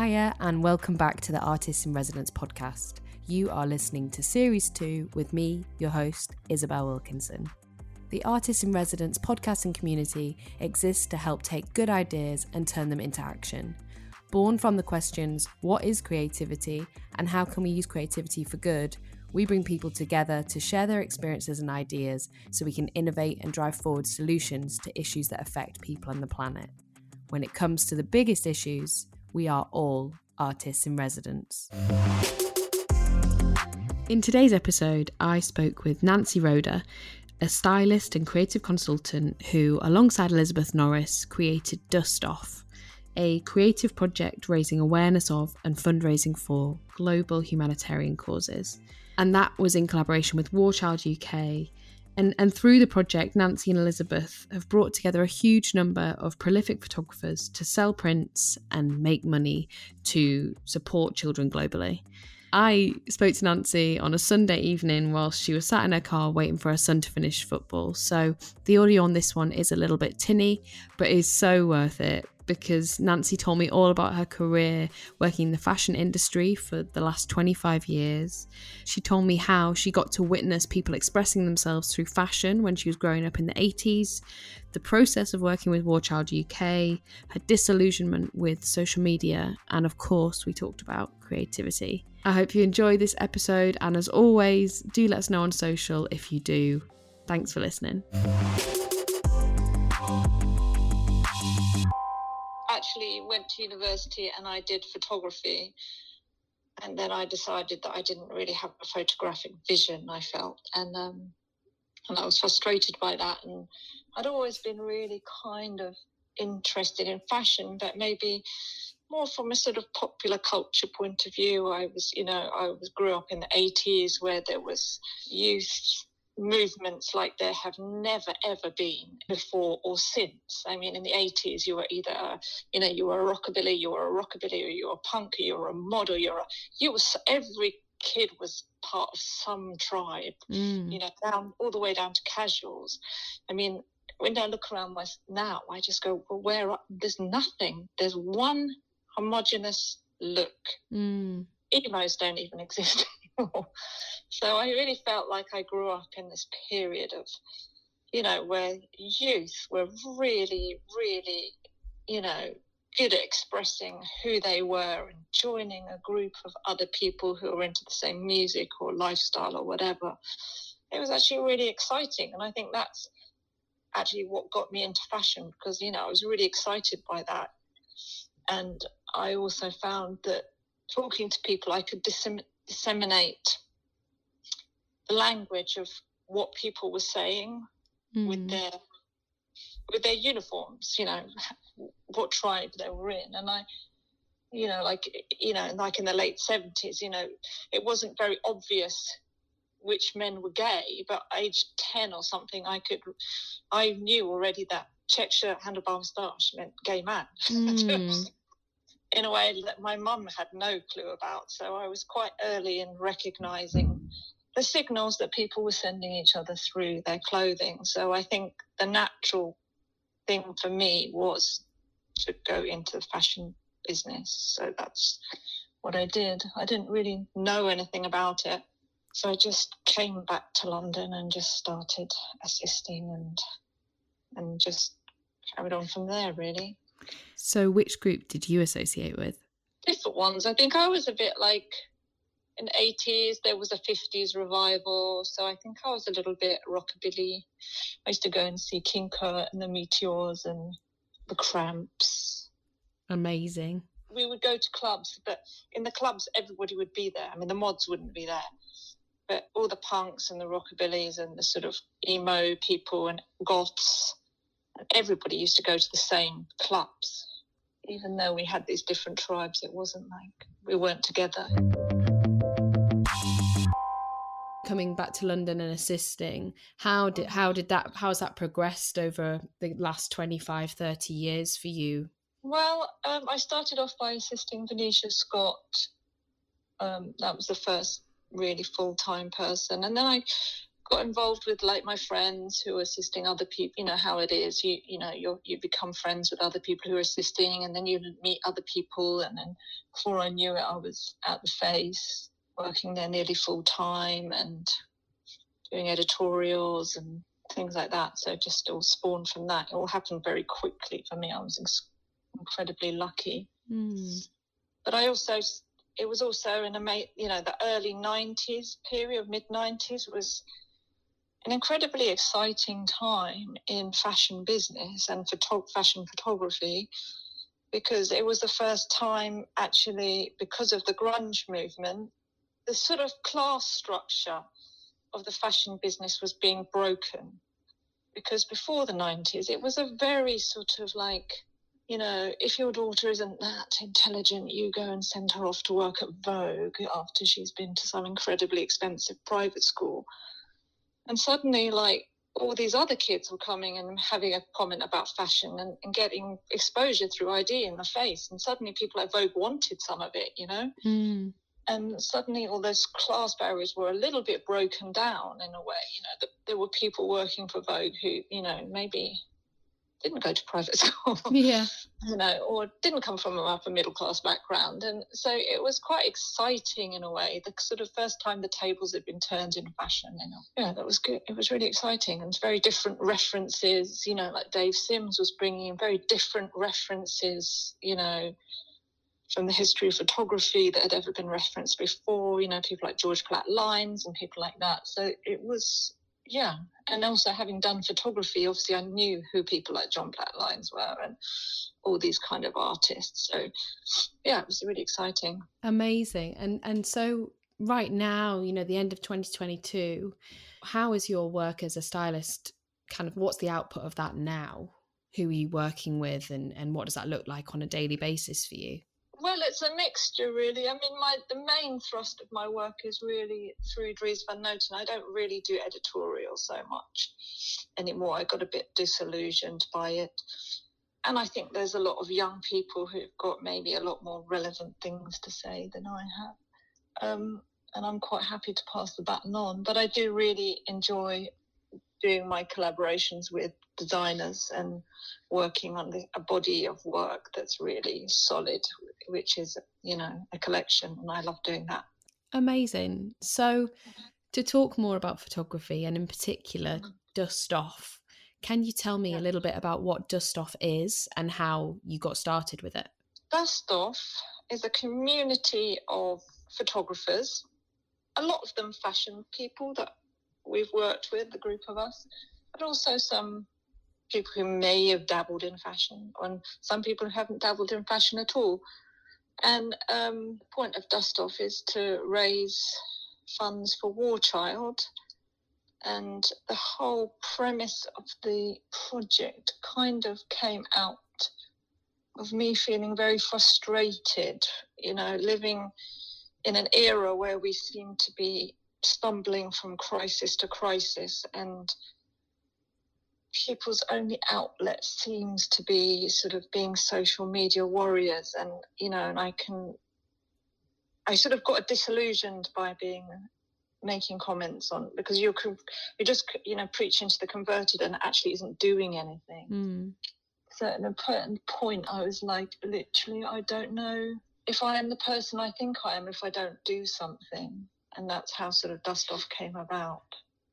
Hiya, and welcome back to the Artists in Residence podcast. You are listening to Series 2 with me, your host, Isabelle Wilkinson. The Artists in Residence podcasting community exists to help take good ideas and turn them into action. Born from the questions what is creativity and how can we use creativity for good, we bring people together to share their experiences and ideas so we can innovate and drive forward solutions to issues that affect people on the planet. When it comes to the biggest issues, we are all artists in residence. In today's episode, I spoke with Nancy Rohde, a stylist and creative consultant who, alongside Elizabeth Norris, created Dust Off, a creative project raising awareness of and fundraising for global humanitarian causes. And that was in collaboration with War Child UK and, and through the project, Nancy and Elizabeth have brought together a huge number of prolific photographers to sell prints and make money to support children globally. I spoke to Nancy on a Sunday evening whilst she was sat in her car waiting for her son to finish football. So the audio on this one is a little bit tinny, but is so worth it because Nancy told me all about her career working in the fashion industry for the last 25 years. She told me how she got to witness people expressing themselves through fashion when she was growing up in the 80s, the process of working with War Child UK, her disillusionment with social media, and of course, we talked about creativity. I hope you enjoy this episode, and as always, do let us know on social if you do. Thanks for listening. Actually went to university and I did photography. And then I decided that I didn't really have a photographic vision, I felt. And, um, and I was frustrated by that. And I'd always been really kind of interested in fashion, but maybe more from a sort of popular culture point of view. I was, you know, I was grew up in the 80s where there was youth movements like there have never ever been before or since. I mean, in the 80s, you were either, you know, you were a rockabilly, you were a rockabilly, or you were a punk, you were a model, you were, a, you was every kid was part of some tribe, mm. you know, down all the way down to casuals. I mean, when I look around my, now, I just go, well, where are, there's nothing. There's one homogenous look. Mm. Emos don't even exist. So I really felt like I grew up in this period of, you know, where youth were really, really, you know, good at expressing who they were and joining a group of other people who are into the same music or lifestyle or whatever. It was actually really exciting. And I think that's actually what got me into fashion because, you know, I was really excited by that. And I also found that talking to people, I could disseminate the language of what people were saying mm. with their with their uniforms, you know, what tribe they were in. And I, you know, like, you know, like in the late 70s, you know, it wasn't very obvious which men were gay, but age 10 or something, I could, I knew already that check shirt, handlebar moustache meant gay man. Mm. In a way that my mum had no clue about. So I was quite early in recognizing the signals that people were sending each other through their clothing. So I think the natural thing for me was to go into the fashion business. So that's what I did. I didn't really know anything about it. So I just came back to London and just started assisting and and just carried on from there really. So which group did you associate with? Different ones. I think I was a bit like in the 80s there was a 50s revival so i think i was a little bit rockabilly. I used to go and see king kurt and the meteors and the cramps. Amazing. We would go to clubs but in the clubs everybody would be there. I mean the mods wouldn't be there. But all the punks and the rockabillys and the sort of emo people and goths everybody used to go to the same clubs even though we had these different tribes it wasn't like we weren't together coming back to London and assisting, how did how did that how has that progressed over the last 25, 30 years for you? Well, um, I started off by assisting Venetia Scott. Um, that was the first really full time person, and then I got involved with like my friends who are assisting other people you know how it is you you know you you become friends with other people who are assisting and then you meet other people and then before i knew it i was at the face working there nearly full time and doing editorials and things like that. So just all spawned from that. It all happened very quickly for me. I was incredibly lucky. Mm. but i also it was also in a you know the early 90s period mid 90s was an incredibly exciting time in fashion business and photo- fashion photography because it was the first time actually because of the grunge movement the sort of class structure of the fashion business was being broken. Because before the 90s it was a very sort of like you know if your daughter isn't that intelligent you go and send her off to work at vogue after she's been to some incredibly expensive private school and suddenly, like, all these other kids were coming and having a comment about fashion and, and getting exposure through ID in the face. And suddenly, people at Vogue wanted some of it, you know? Mm. And suddenly, all those class barriers were a little bit broken down in a way. You know, the, there were people working for Vogue who, you know, maybe didn't go to private school. Yeah. you know, or didn't come from an upper middle class background. And so it was quite exciting in a way, the sort of first time the tables had been turned in fashion. You know, yeah, that was good. It was really exciting and very different references, you know, like Dave Sims was bringing in very different references, you know, from the history of photography that had ever been referenced before, you know, people like George Platt Lynes and people like that. So it was yeah, and also having done photography, obviously I knew who people like John Platt Lynes were and all these kind of artists. So yeah, it was really exciting. Amazing. And and so right now, you know, the end of 2022, how is your work as a stylist kind of what's the output of that now? Who are you working with and, and what does that look like on a daily basis for you? Well, it's a mixture, really. I mean, my the main thrust of my work is really through Dries Van Noten. I don't really do editorial so much anymore. I got a bit disillusioned by it. And I think there's a lot of young people who've got maybe a lot more relevant things to say than I have. Um, and I'm quite happy to pass the baton on. But I do really enjoy doing my collaborations with designers and working on the, a body of work that's really solid, which is, you know, a collection. And I love doing that. Amazing. So, to talk more about photography and in particular mm-hmm. Dust Off, can you tell me yeah. a little bit about what Dust Off is and how you got started with it? Dust Off is a community of photographers, a lot of them fashion people that we've worked with, the group of us, but also some people who may have dabbled in fashion and some people who haven't dabbled in fashion at all. And um, the point of Dust Off is to raise funds for War Child. And the whole premise of the project kind of came out of me feeling very frustrated, you know, living in an era where we seem to be stumbling from crisis to crisis and people's only outlet seems to be sort of being social media warriors and you know and i can i sort of got disillusioned by being making comments on because you're you're just you know preaching to the converted and actually isn't doing anything. Mm. so at a certain point i was like literally i don't know if i am the person i think i am if i don't do something. And that's how sort of dust off came about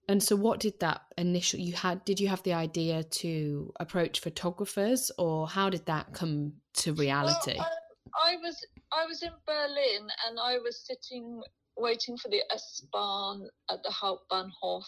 and so what did that initial you had did you have the idea to approach photographers or how did that come to reality? Well, I, I, was i was in berlin and i was sitting waiting for the s-bahn at the hauptbahnhof.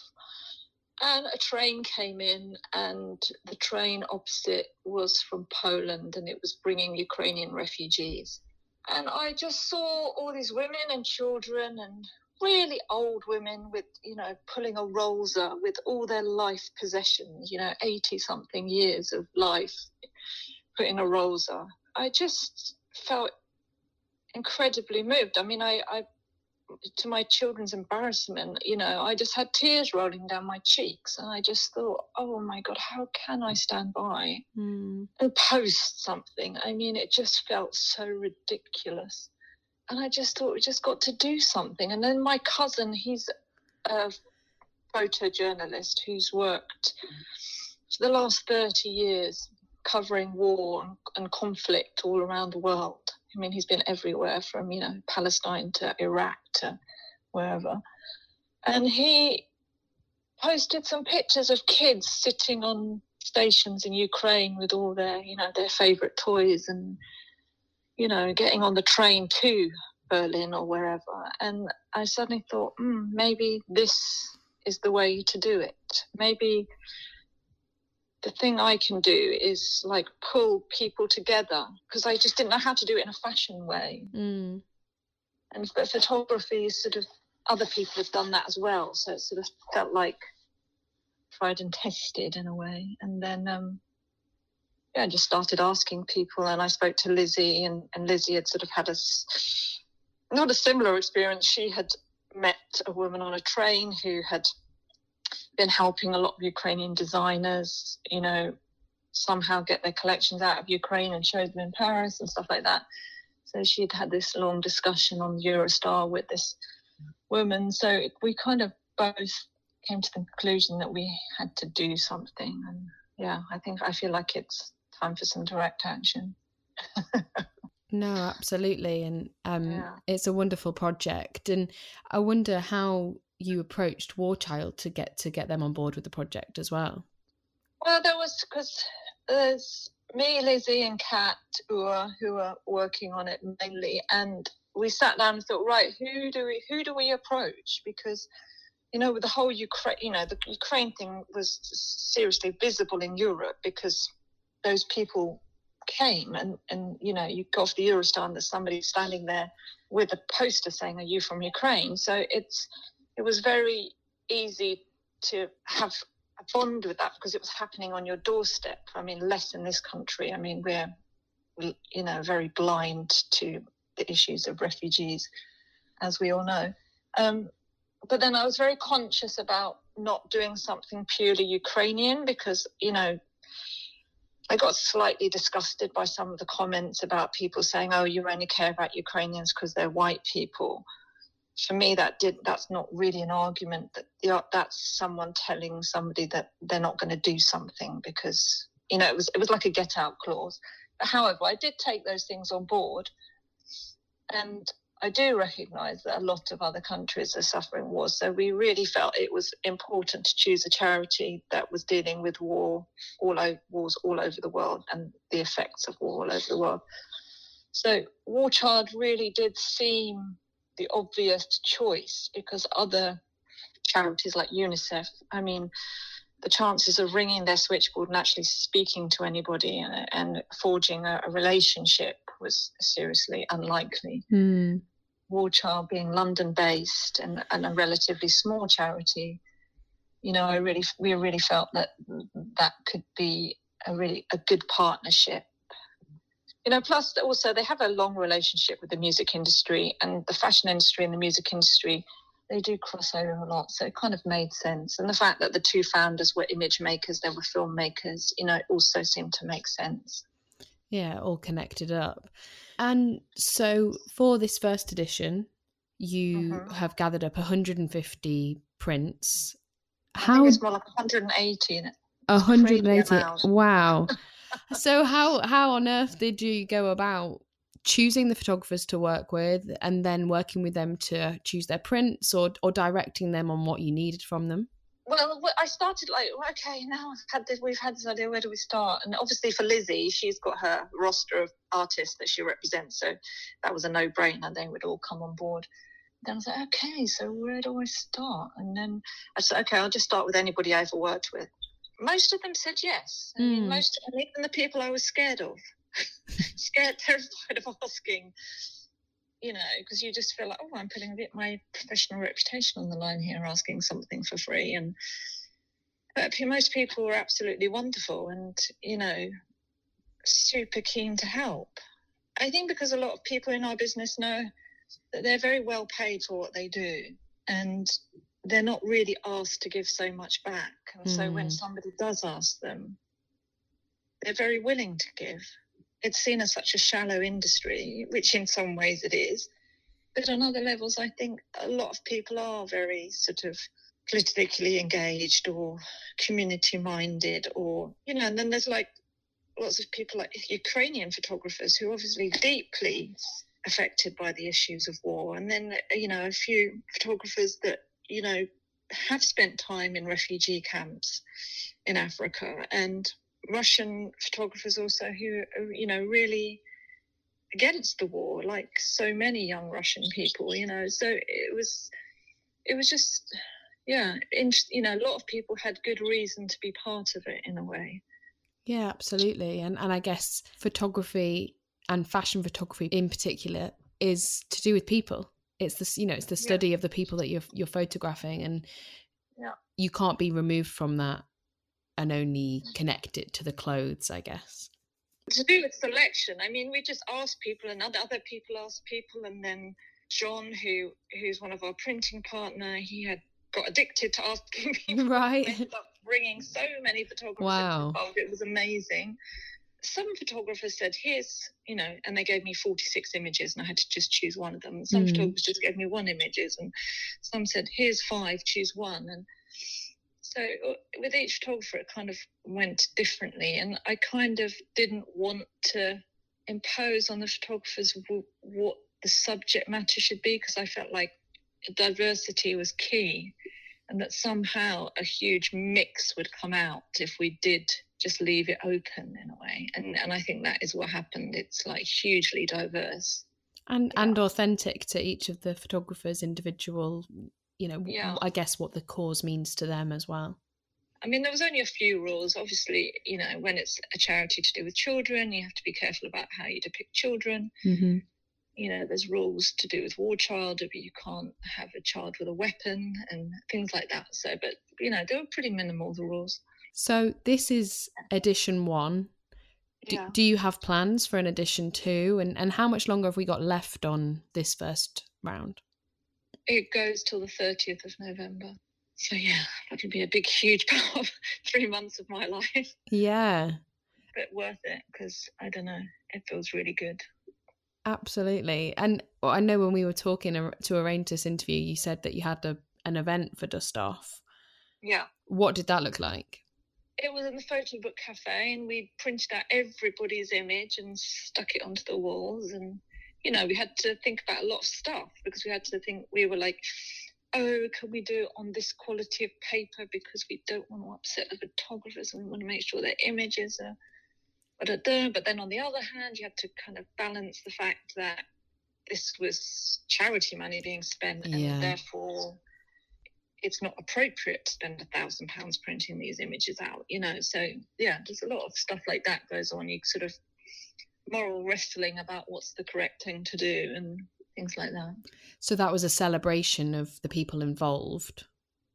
And a train came in and the train opposite was from poland and it was bringing ukrainian refugees. And i just saw all these women and children and really old women with, you know, pulling a rolser with all their life possessions, you know, 80 something years of life, putting a rolser. I just felt incredibly moved. I mean, I, I, to my children's embarrassment, you know, I just had tears rolling down my cheeks. And I just thought, oh my God, how can I stand by mm. and post something? I mean, it just felt so ridiculous and I just thought we just got to do something. And then my cousin, he's a photojournalist who's worked for the last 30 years covering war and conflict all around the world. I mean, he's been everywhere from, you know, Palestine to Iraq to wherever. And he posted some pictures of kids sitting on stations in Ukraine with all their, you know, their favorite toys and, you know, getting on the train to Berlin or wherever. And I suddenly thought, mm, maybe this is the way to do it. Maybe the thing I can do is like pull people together because I just didn't know how to do it in a fashion way. Mm. And but photography is sort of other people have done that as well, so it sort of felt like tried and tested in a way. And then um, yeah, just started asking people, and I spoke to Lizzie, and, and Lizzie had sort of had a not a similar experience. She had met a woman on a train who had been helping a lot of Ukrainian designers, you know, somehow get their collections out of Ukraine and show them in Paris and stuff like that. So she'd had this long discussion on Eurostar with this woman. So we kind of both came to the conclusion that we had to do something. And yeah, I think I feel like it's time for some direct action. no, absolutely. And um, yeah. it's a wonderful project. And I wonder how you approached War Child to get to get them on board with the project as well. Well, there was because there's me, Lizzie, and Kat who are who are working on it mainly, and we sat down and thought, right, who do we who do we approach? Because you know, with the whole Ukraine, you know, the Ukraine thing was seriously visible in Europe because those people came and and you know you got off the Eurostar and there's somebody standing there with a poster saying, "Are you from Ukraine?" So it's it was very easy to have a bond with that because it was happening on your doorstep. I mean, less in this country. I mean, we're, you know, very blind to the issues of refugees, as we all know. Um, but then I was very conscious about not doing something purely Ukrainian because, you know, I got slightly disgusted by some of the comments about people saying, oh, you only care about Ukrainians because they're white people. For me that did that's not really an argument that you know, that's someone telling somebody that they're not going to do something because you know it was it was like a get out clause. However i did take those things on board and i do recognize that a lot of other countries are suffering wars so we really felt it was important to choose a charity that was dealing with war all over wars all over the world and the effects of war all over the world. So war child really did seem the obvious choice because other charities like UNICEF, I mean, the chances of ringing their switchboard and actually speaking to anybody and, and forging a, a, relationship was seriously unlikely. Mm. War Child being London based and, and a relatively small charity, you know, I really we really felt that that could be a really a good partnership you know plus also they have a long relationship with the music industry and the fashion industry and the music industry they do cross over a lot so it kind of made sense and the fact that the two founders were image makers they were filmmakers you know also seemed to make sense yeah all connected up. And so for this first edition you mm-hmm. have gathered up 150 prints. How it's more like 180 180 wow. So how how on earth did you go about choosing the photographers to work with and then working with them to choose their prints or or directing them on what you needed from them? Well, I started like, okay, now we've had this, we've had this idea. Where do we start? And obviously for Lizzie, she's got her roster of artists that she represents, so that was a no-brainer. They would all come on board. Then I was like, okay, so where do I start? And then I said, okay, I'll just start with anybody I ever worked with most of them said yes. I mean, mm. most, and even the people I was scared of, scared, terrified of asking, you know, because you just feel like, oh, I'm putting a bit my professional reputation on the line here, asking something for free. And but most people were absolutely wonderful, and you know, super keen to help. I think because a lot of people in our business know that they're very well paid for what they do, and they're not really asked to give so much back. And mm. so when hmm. somebody does ask them, they're very willing to give. It's seen as such a shallow industry, which in some ways it is. But on other levels, I think a lot of people are very sort of politically engaged or community minded or you know and then there's like lots of people like ukrainian photographers who obviously deeply affected by the issues of war and then you know a few photographers that you know have spent time in refugee camps in africa and russian photographers also who are you know really against the war like so many young russian people you know so it was it was just yeah, in, you know, a lot of people had good reason to be part of it in a way. Yeah, absolutely. And and I guess photography and fashion photography in particular is to do with people. It's this, you know, it's the study yeah. of the people that you're you're photographing and yeah. you can't be removed from that and only connect it to the clothes, I guess. To do with selection, I mean, we just ask people, and other other people ask people, and then John, who who's one of our printing partner, he had got addicted to asking people. Right. Ended up bringing so many photographers wow. involved. It was amazing. Some photographers said, "Here's, you know," and they gave me 46 images, and I had to just choose one of them. Some mm. photographers just gave me one images, and some said, "Here's five, choose one." And so uh, with each photographer, it kind of went differently, and I kind of didn't want to impose on the photographers what the subject matter should be because I felt like diversity was key and that somehow a huge mix would come out if we did just leave it open in a way. And and I think that is what happened. It's like hugely diverse. And yeah. and authentic to each of the photographers individual you know yeah. I guess what the cause means to them as well I mean, there was only a few rules. Obviously, you know, when it's a charity to do with children, you have to be careful about how you depict children. Mm-hmm you know, there's rules to do with war child, you can't have a child with a weapon and things like that. So, but, you know, they were pretty minimal, the rules. So, this is edition one. Do, yeah. do you have plans for an edition two? And, and how much longer have we got left on this first round? It goes till the 30th of November. So, yeah, that could be a big, huge part of three months of my life. Yeah. But worth it because I don't know, it feels really good. Absolutely. And I know when we were talking to arrange this interview, you said that you had a, an event for Dust Off. Yeah. What did that look like? It was in the photo book cafe, and we printed out everybody's image and stuck it onto the walls. And, you know, we had to think about a lot of stuff because we had to think, we were like, oh, can we do it on this quality of paper because we don't want to upset the photographers and we want to make sure their images are but then on the other hand, you had to kind of balance the fact that this was charity money being spent, and yeah. therefore it's not appropriate to spend a thousand pounds printing these images out. You know, so yeah, there's a lot of stuff like that goes on. You sort of moral wrestling about what's the correct thing to do and things like that. So that was a celebration of the people involved.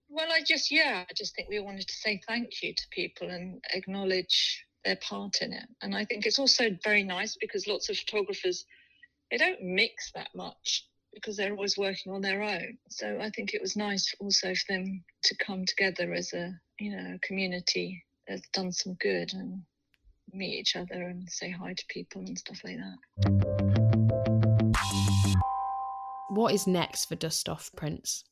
Well, I just yeah, I just think we wanted to say thank you to people and acknowledge their part in it. And I think it's also very nice because lots of photographers they don't mix that much because they're always working on their own. So I think it was nice also for them to come together as a you know community that's done some good and meet each other and say hi to people and stuff like that. What is next for Dust Off Prints?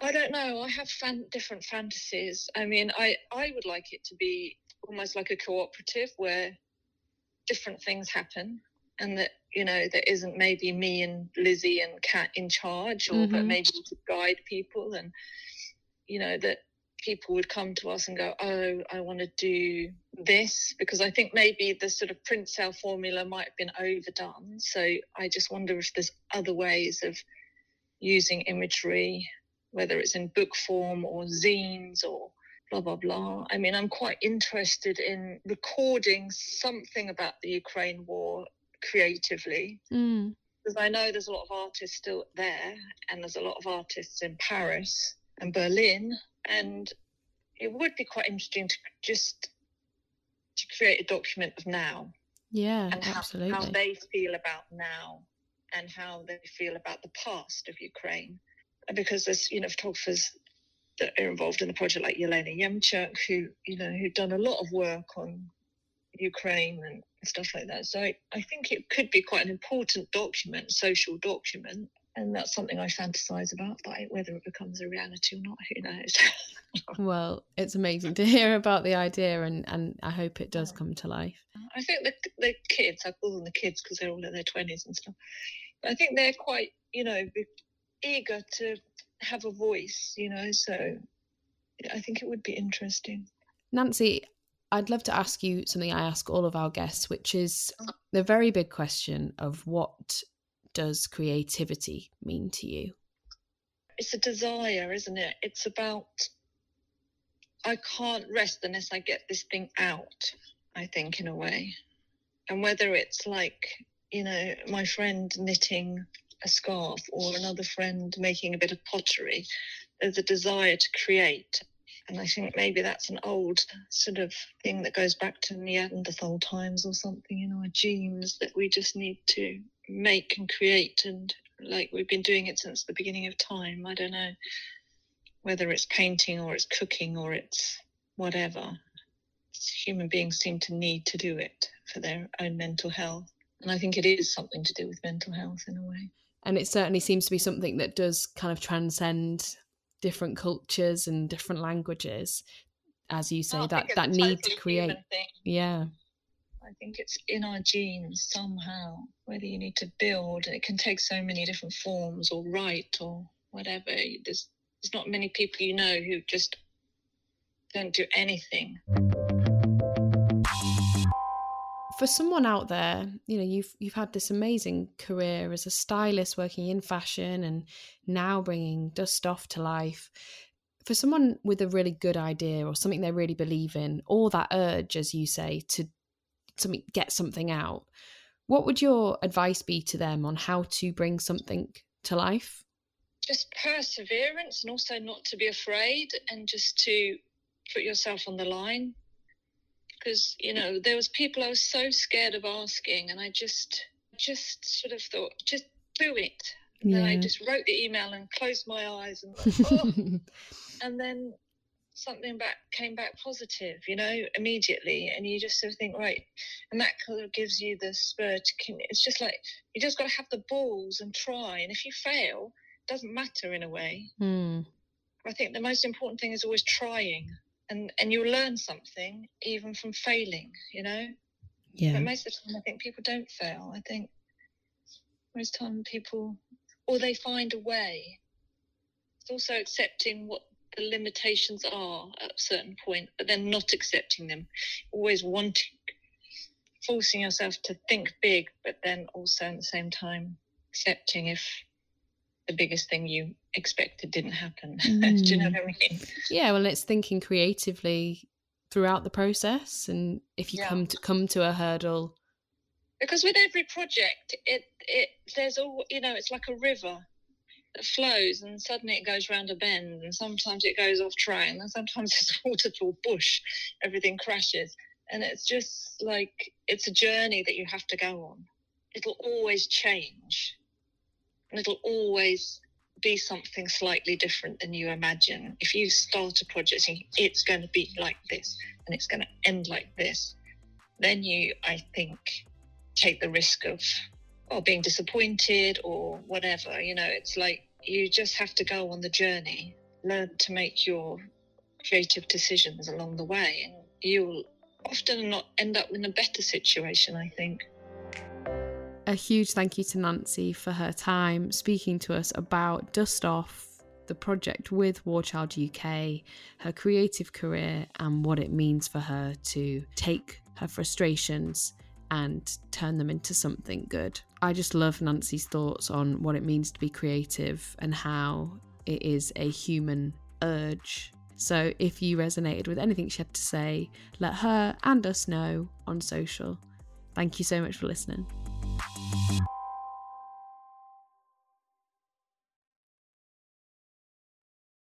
I don't know. I have fan- different fantasies. I mean, I I would like it to be almost like a cooperative where different things happen and that you know there isn't maybe me and lizzie and kat in charge or mm-hmm. but maybe to guide people and you know that people would come to us and go oh i want to do this because i think maybe the sort of print sale formula might have been overdone so i just wonder if there's other ways of using imagery whether it's in book form or zines or blah blah blah. I mean, I'm quite interested in recording something about the Ukraine war creatively. Mm. Because I know there's a lot of artists still there, and there's a lot of artists in Paris and Berlin, and it would be quite interesting to just to create a document of now. Yeah, and how, absolutely. How they feel about now, and how they feel about the past of Ukraine, because there's you know photographers that are involved in the project, like Yelena Yemchuk, who you know who've done a lot of work on Ukraine and stuff like that. So I, I think it could be quite an important document, social document. And that's something I fantasize about. But whether it becomes a reality or not, who knows? well, it's amazing to hear about the idea, and and I hope it does come to life. I think the the kids, I call them the kids because they're all in their twenties and stuff. I think they're quite, you know, eager to have a voice, you know. So I think it would be interesting. Nancy, I'd love to ask you something I ask all of our guests, which is uh-huh. the very big question of what does creativity mean to you? It's a desire, isn't it? It's about, I can't rest unless I get this thing out, I think, in a way. And whether it's like, you know, my friend knitting a scarf or another friend making a bit of pottery, there's a desire to create. And I think maybe that's an old sort of thing that goes back to Neanderthal times or something in our genes that we just need to make and create and like we've been doing it since the beginning of time. I don't know whether it's painting or it's cooking or it's whatever. Human beings seem to need to do it for their own mental health and i think it is something to do with mental health in a way. And it certainly seems to be something that does kind of transcend different cultures and different languages as you say oh, that that need to create. yeah I think it's in our genes somehow, whether you need to build, it can take so many different forms or write or whatever. There's, there's not many people you know who just don't do anything. For someone out there, you know, you've you've had this amazing career as a stylist working in fashion and now bringing dust off to life. For someone with a really good idea or something they really believe in, or that urge, as you say, to something get something out what would your advice be to them on how to bring something to life just perseverance and also not to be afraid and just to put yourself on the line because you know there was people i was so scared of asking and i just just sort of thought just do it yeah. and i just wrote the email and closed my eyes and oh. and then something back came back positive, you know, immediately, and you just sort of think, right, and that kind of gives you the spur to. It's just like you just got to have the balls and try, and if you fail, it doesn't matter in a way. Mm. I think the most important thing is always trying, and and you'll learn something even from failing, you know. Yeah. But most of the time, I think people don't fail. I think most time people, or they find a way. It's also accepting what the limitations are at a certain point, but then not accepting them, always wanting, forcing yourself to think big, but then also at the same time accepting if the biggest thing you expected didn't happen. Mm. Do you know mm. what I mean? Yeah, well, it's thinking creatively throughout the process, and if you yeah. come to come to a hurdle. Because with every project, it it there's all you know, it's like a river flows and suddenly it goes round a bend and sometimes it goes off track and sometimes it's a waterfall bush everything crashes. And it's just like it's a journey that you have to go on. It'll always change. And it'll always be something slightly different than you imagine. If you start a project it's going to be like this and it's going to end like this then you i think take the risk of or being disappointed or whatever. You know, it's like you just have to go on the journey, learn to make your creative decisions along the way, and you'll often not end up in a better situation, I think. A huge thank you to Nancy for her time speaking to us about Dust Off, the project with War Child UK, her creative career, and what it means for her to take her frustrations and turn them into something good. I just love Nancy's thoughts on what it means to be creative and how it is a human urge. So if you resonated with anything she had to say, let her and us know on social. Thank you so much for listening.